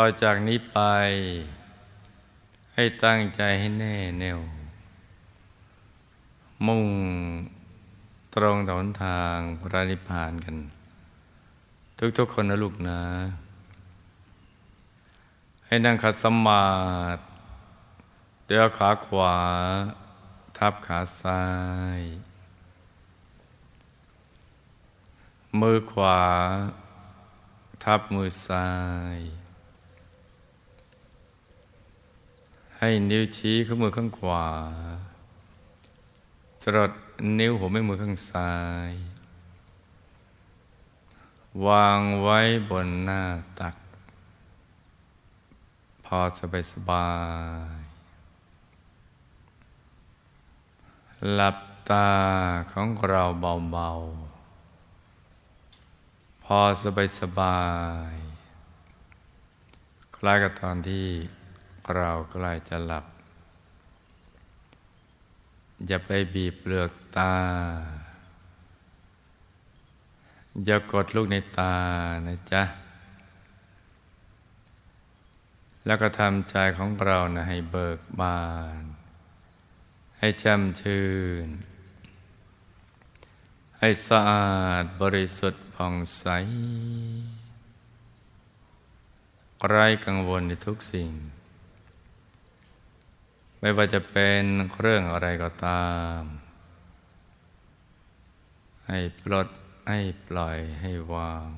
ต่อจากนี้ไป ให้ตั้งใจให้แน่แน่ว มุ่งตรงต่อหนทางพระนิพพานกัน ทุกๆคนนะลูกนะ ให้นั่งขัดสมาธิเดี๋ยวขาขวา ทับขาซ้าย มือขวา ทับมือซ้าย ให้นิ้วชี้ข้างมือข้างขวาจรดนิ้วหัวแม่มือข้างซ้าย วางไว้บนหน้าตัก พอสบายสบาย หลับตาของเราเบาๆ พอสบายสบาย คล้ายกับตอนที่ เราใกล้จะหลับ อย่าไปบีบเปลือกตา อย่ากดลูกในตานะจ๊ะ แล้วก็ทำใจของเรานะให้เบิกบาน ให้แช่มชื่น ให้สะอาดบริสุทธิ์ผ่องใสไร้กังวลในทุกสิ่ง ไม่ว่าจะเป็นเรื่องอะไรก็ตาม ให้ปลดให้ปล่อยให้วาง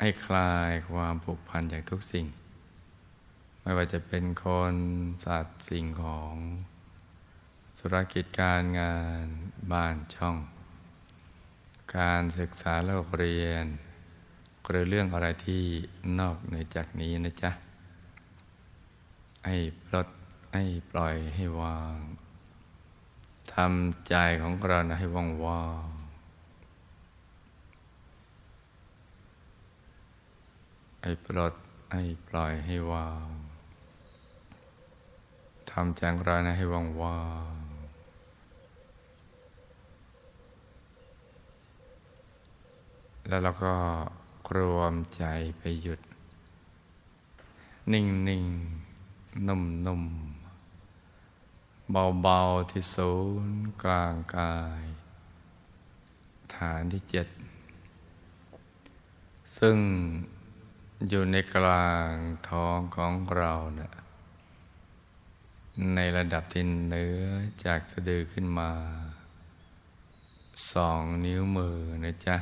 ให้คลายความผูกพันจากทุกสิ่ง ไม่ว่าจะเป็นคนสัตว์สิ่งของธุรกิจการงานบ้านช่อง การศึกษาเล่าเรียน หรือเรื่องอะไรที่นอกเหนือจากนี้นะจ๊ะ ให้ปลดให้ปล่อยให้วางทำใจของเราให้ว่างว่างให้ปลดให้ปล่อยให้วางทำแจงรานะให้ว่างว่างแล้วเราก็รวมใจไปหยุด นิ่ง นุ่มนุ่มเบาเบาที่ศูนย์กลางกาย ฐานที่เจ็ด ซึ่งอยู่ในกลางท้องของเราเนะี่ยในระดับที่เนื้อจากสะดือขึ้นมา สองนิ้วมือนะจ๊ะ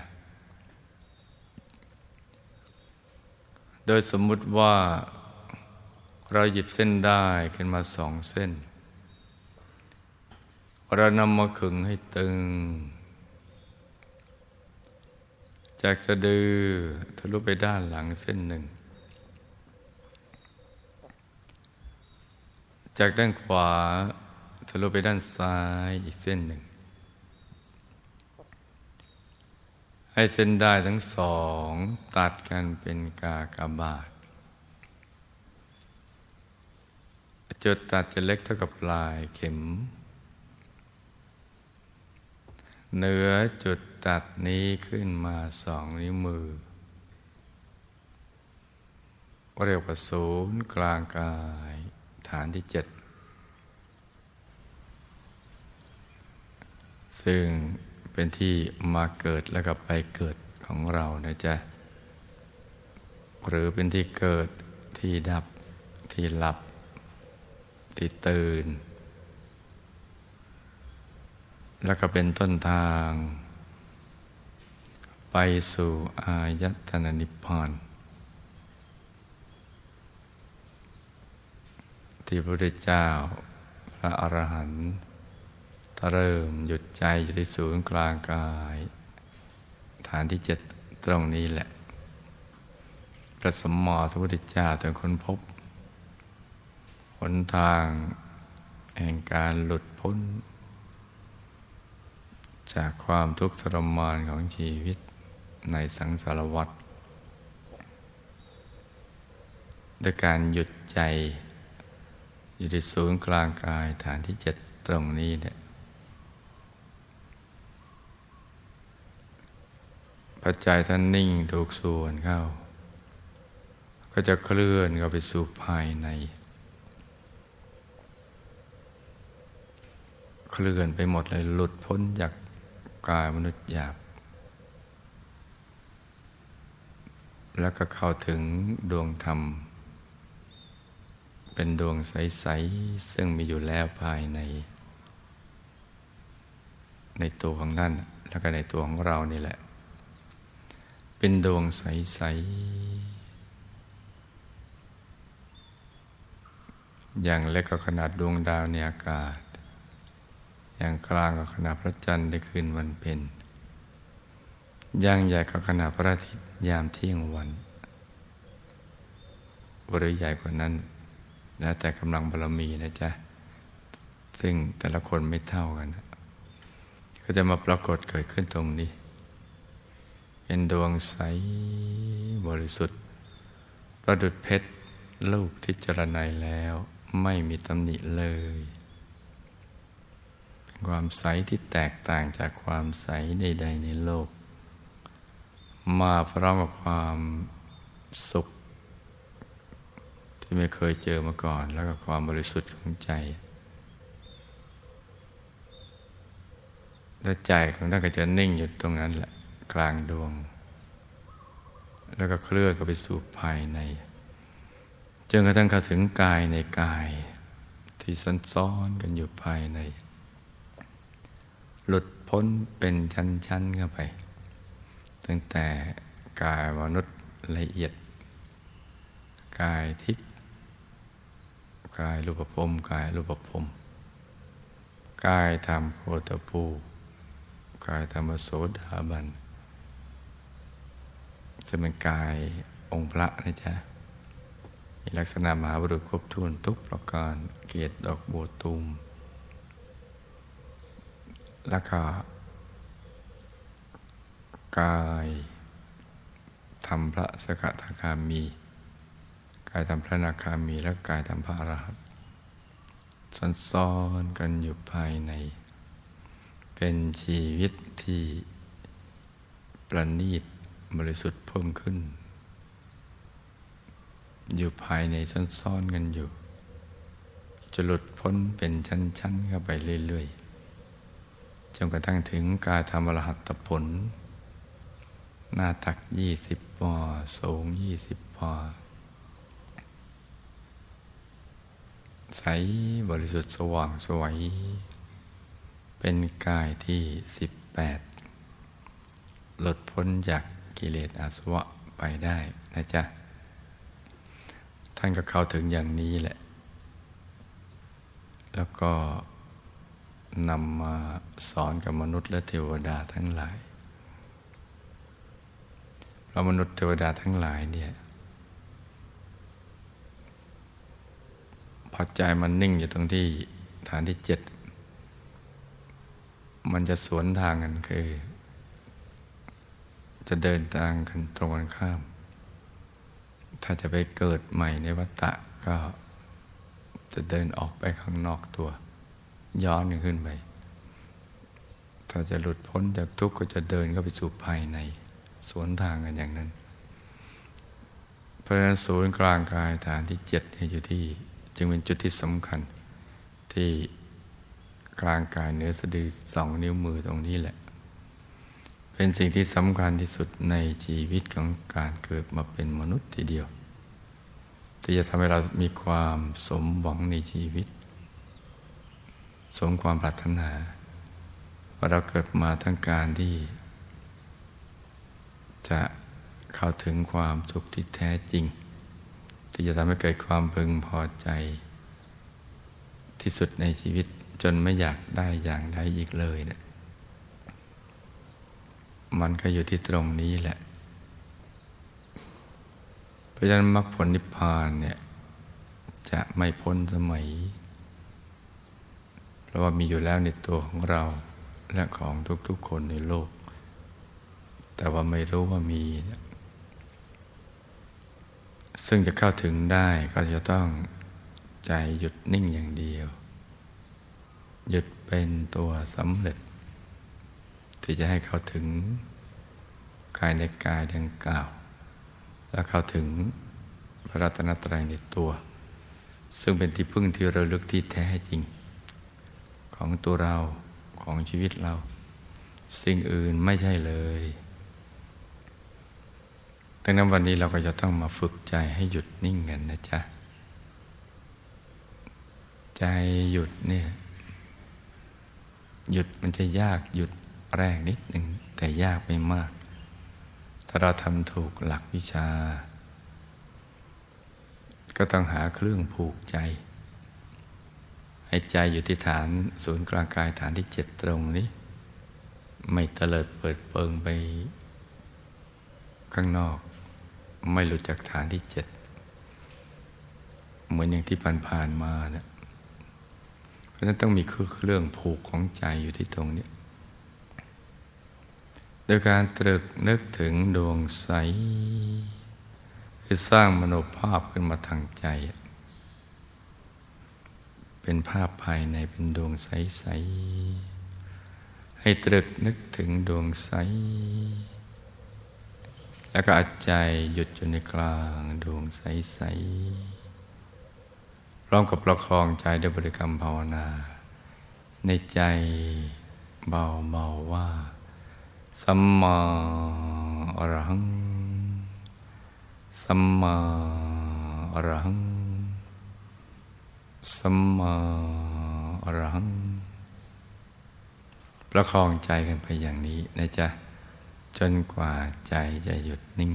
โดยสมมุติว่า เราหยิบเส้นได้ขึ้นมาสองเส้น เรานำมาขึงให้ตึง จากสะดือทะลุไปด้านหลังเส้นหนึ่ง จากด้านขวาทะลุไปด้านซ้ายอีกเส้นหนึ่ง ให้เส้นได้ทั้งสอง ตัดกันเป็นกากบาท จุดตัดจะเล็กเท่ากับปลายเข็มเนื้อจุดตัดนี้ขึ้นมาสองนิ้วมือ เรียกว่าศูนย์กลางกาย ฐานที่เจ็ดซึ่งเป็นที่มาเกิดแล้วก็ไปเกิดของเรานะจ๊ะ หรือเป็นที่เกิดที่ดับที่หลับ ที่ตื่น แล้วก็เป็นต้นทาง ไปสู่อายตนะนิพพานที่พระพุทธเจ้าพระอรหันต์เริ่มหยุดใจอยู่ที่ศูนย์กลางกาย ฐานที่เจ็ดตรงนี้แหละ พระสมมอพระพุทธเจ้าถึงค้นพบ หนทาง แห่งการหลุดพ้น จากความทุกข์ทรมานของชีวิตในสังสารวัฏด้วยการหยุดใจ อยู่ที่ศูนย์กลางกายฐานที่เจ็ดตรงนี้เนี่ยปัจจัยท่านนิ่งถูกส่วนเข้า ก็จะเคลื่อนเข้าไปสู่ภายใน เคลื่อนไปหมดเลยหลุดพ้นจากกายมนุษย์หยาบ แล้วก็เข้าถึงดวงธรรม เป็นดวงใส ๆ ซึ่งมีอยู่แล้วภายใน ในตัวของท่าน แล้วก็ในตัวของเรานี่แหละ เป็นดวงใส ๆอย่างเล็กก็ขนาดดวงดาวในอากาศ อย่างกลางก็ขนาดพระจันทร์ในคืนวันเพ็ญอย่างใหญ่ก็ขนาดพระอาทิตย์ยามเที่ยงวันหรือใหญ่กว่านั้น แล้วแต่กำลังบารมีนะจ๊ะ ซึ่งแต่ละคนไม่เท่ากัน ก็จะมาปรากฏเกิดขึ้นตรงนี้ เป็นดวงใสบริสุทธิ์ ประดุดเพชรลูกที่จรณัยแล้วไม่มีตำหนิเลย ความใสที่แตกต่างจากความใสใด ๆ ในโลก มาพร้อมกับความสุข ที่ไม่เคยเจอมาก่อน แล้วก็ความบริสุทธิ์ของใจ แล้วใจของท่านก็จะนิ่งอยู่ตรงนั้นแหละกลางดวง แล้วก็เคลื่อนก็ไปสู่ภายในจนกระทั่งเข้าถึงกายในกายที่ซันซ้อนกันอยู่ภายใน หลุดพ้นเป็นชั้นๆเข้าไป ตั้งแต่กายมนุษย์ละเอียด กายทิพย์กายรูปภพกายรูปภพกายธรรมโคตปูกายธรรมโสดาบันจะเป็นกายองค์พระนะจ๊ะมีลักษณะมหาบุรุษครบถ้วนทุกประการเกียรติดอกบัวตูม แล้วก็ กายทำพระสกทาคามี กายทำพระนาคามี และกายทำพระอรหันต์ซ้อนกันอยู่ภายใน เป็นชีวิตที่ประณีตบริสุทธิ์เพิ่มขึ้น อยู่ภายในซ้อนๆกันอยู่จะหลุดพ้นเป็นชั้นๆเข้าไปเรื่อย ๆ จนกระทั่งถึงการทำรหัตผล หน้าตักยี่สิบปอสูงยี่สิบปอใสบริสุทธิ์สว่างสวย เป็นกายที่สิบแปดหลุดพ้นจากกิเลสอาสวะไปได้นะจ๊ะ ท่านก็เข้าถึงอย่างนี้แหละ แล้วก็ นำมาสอนกับมนุษย์และเทวดาทั้งหลายเพราะมนุษย์เทวดาทั้งหลายเนี่ยพอใจมันนิ่งอยู่ตรงที่ฐานที่เจ็ด มันจะสวนทางกันคือ จะเดินทางกันตรงกันข้าม ถ้าจะไปเกิดใหม่ในวัฏฏะก็จะเดินออกไปข้างนอกตัว ย้อนขึ้นไป ถ้าจะหลุดพ้นจากทุกข์ก็จะเดินเข้าไปสู่ภายในสวนทางกันอย่างนั้น เพราะนั้นศูนย์กลางกายฐานที่เจ็ดอยู่ที่ จึงเป็นจุดที่สำคัญที่กลางกายเหนือสะดือสองนิ้วมือตรงนี้แหละ เป็นสิ่งที่สำคัญที่สุดในชีวิตของการเกิดมาเป็นมนุษย์ทีเดียว ที่จะทำให้เรามีความสมหวังในชีวิต สมความปรารถนาว่าเราเกิดมาทั้งการที่ จะเข้าถึงความสุขที่แท้จริง ที่จะทำให้เกิดความพึงพอใจ ที่สุดในชีวิตจนไม่อยากได้อย่างใดอีกเลยเนะี่ยมันก็อยู่ที่ตรงนี้แหละ เพราะฉะนั้นมรรคผลนิพพานเนี่ยจะไม่พ้นสมัย ราะว่ามีอยู่แล้วในตัวของเราและของทุกๆคนในโลก แต่ว่าไม่รู้ว่ามี ซึ่งจะเข้าถึงได้ก็จะต้องใจหยุดนิ่งอย่างเดียว หยุดเป็นตัวสำเร็จ ที่จะให้เข้าถึงกายในกายดังกล่าว แล้วเข้าถึงพระรัตนตรัยในตัว ซึ่งเป็นที่พึ่งที่ระลึกที่แท้จริง ของตัวเราของชีวิตเรา สิ่งอื่นไม่ใช่เลยดังนั้นวันนี้เราก็จะต้องมาฝึกใจให้หยุดนิ่งกันนะจ๊ะ ใจหยุดเนี่ย หยุดมันจะยากหยุดแรกนิดหนึ่งแต่ยากไม่มาก ถ้าเราทำถูกหลักวิชา ก็ต้องหาเครื่องผูกใจ ให้ใจอยู่ที่ฐานศูนย์กลางกายฐานที่เจ็ดตรงนี้ ไม่เตลิดเปิดเปิงไปข้างนอก ไม่หลุดจากฐานที่เจ็ดเหมือนอย่างที่ผ่านๆมาเนะี่ยเพราะนั้นต้องมีเครื่องผูกของใจอยู่ที่ตรงนี้โดยการตรึกนึกถึงดวงใส คือสร้างมโนภาพขึ้นมาทางใจ เป็นภาพภายในเป็นดวงใส ๆ ให้ตรึกนึกถึงดวงใส แล้วก็อัดใจหยุดอยู่ในกลางดวงใส ๆ พร้อมกับประคองใจด้วยบริกรรมภาวนา ในใจเบา ๆ ว่า สัมมาอรหัง สัมมาอรหัง สัมมาอรหัง ประคองใจกันไปอย่างนี้นะจ๊ะ จนกว่าใจจะหยุดนิ่ง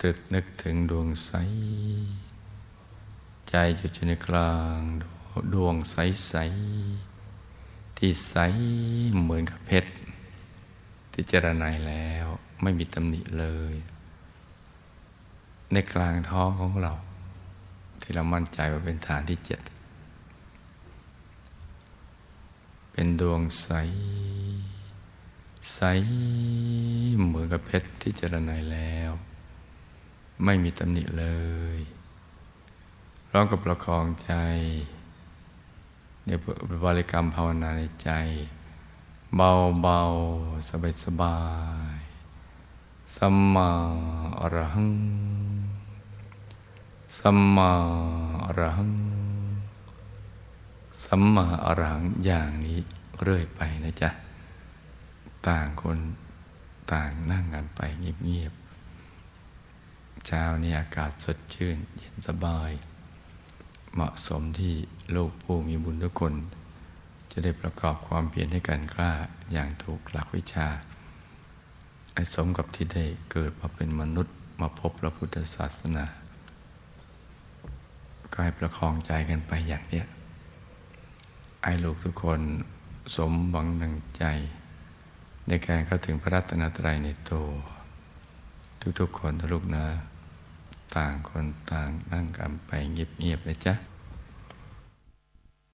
ตรึกนึกถึงดวงใส ใจหยุดอยู่ในกลางดวงใสใสที่ใสเหมือนกับเพชรพิจรณาแล้วไม่มีตำหนิเลย ในกลางท้องของเรา ที่เรามั่นใจว่าเป็นฐานที่เจ็ด เป็นดวงใส ใสเหมือนกับเพชรที่เจรณาแล้ว ไม่มีตำหนิเลยร้องกับประคองใจในบริกรรมภาวนาในใจ เบาเบาสบายสบายสัมมาอรหัง สัมมาอรหัง สัมมาอรหังอย่างนี้เรื่อยไปนะจ๊ะ ต่างคนต่างนั่งกันไปเงียบๆเช้านี้อากาศสดชื่น เย็นสบาย เหมาะสมที่ลูกผู้มีบุญทุกคน จะได้ประกอบความเพียรให้กันกล้าอย่างถูกหลักวิชาไอ้สมกับที่ได้เกิดมาเป็นมนุษย์มาพบพระพุทธศาสนา ก็ให้ประคองใจกันไปอย่างเนี้ยไอ้ลูกทุกคนสมหวังหนังใจ ในการเข้าถึงพระรัตนตรัยในตัวทุกๆคนทุกนะ ต่างคนต่างนั่งกันไปเงียบๆเลยจ้ะ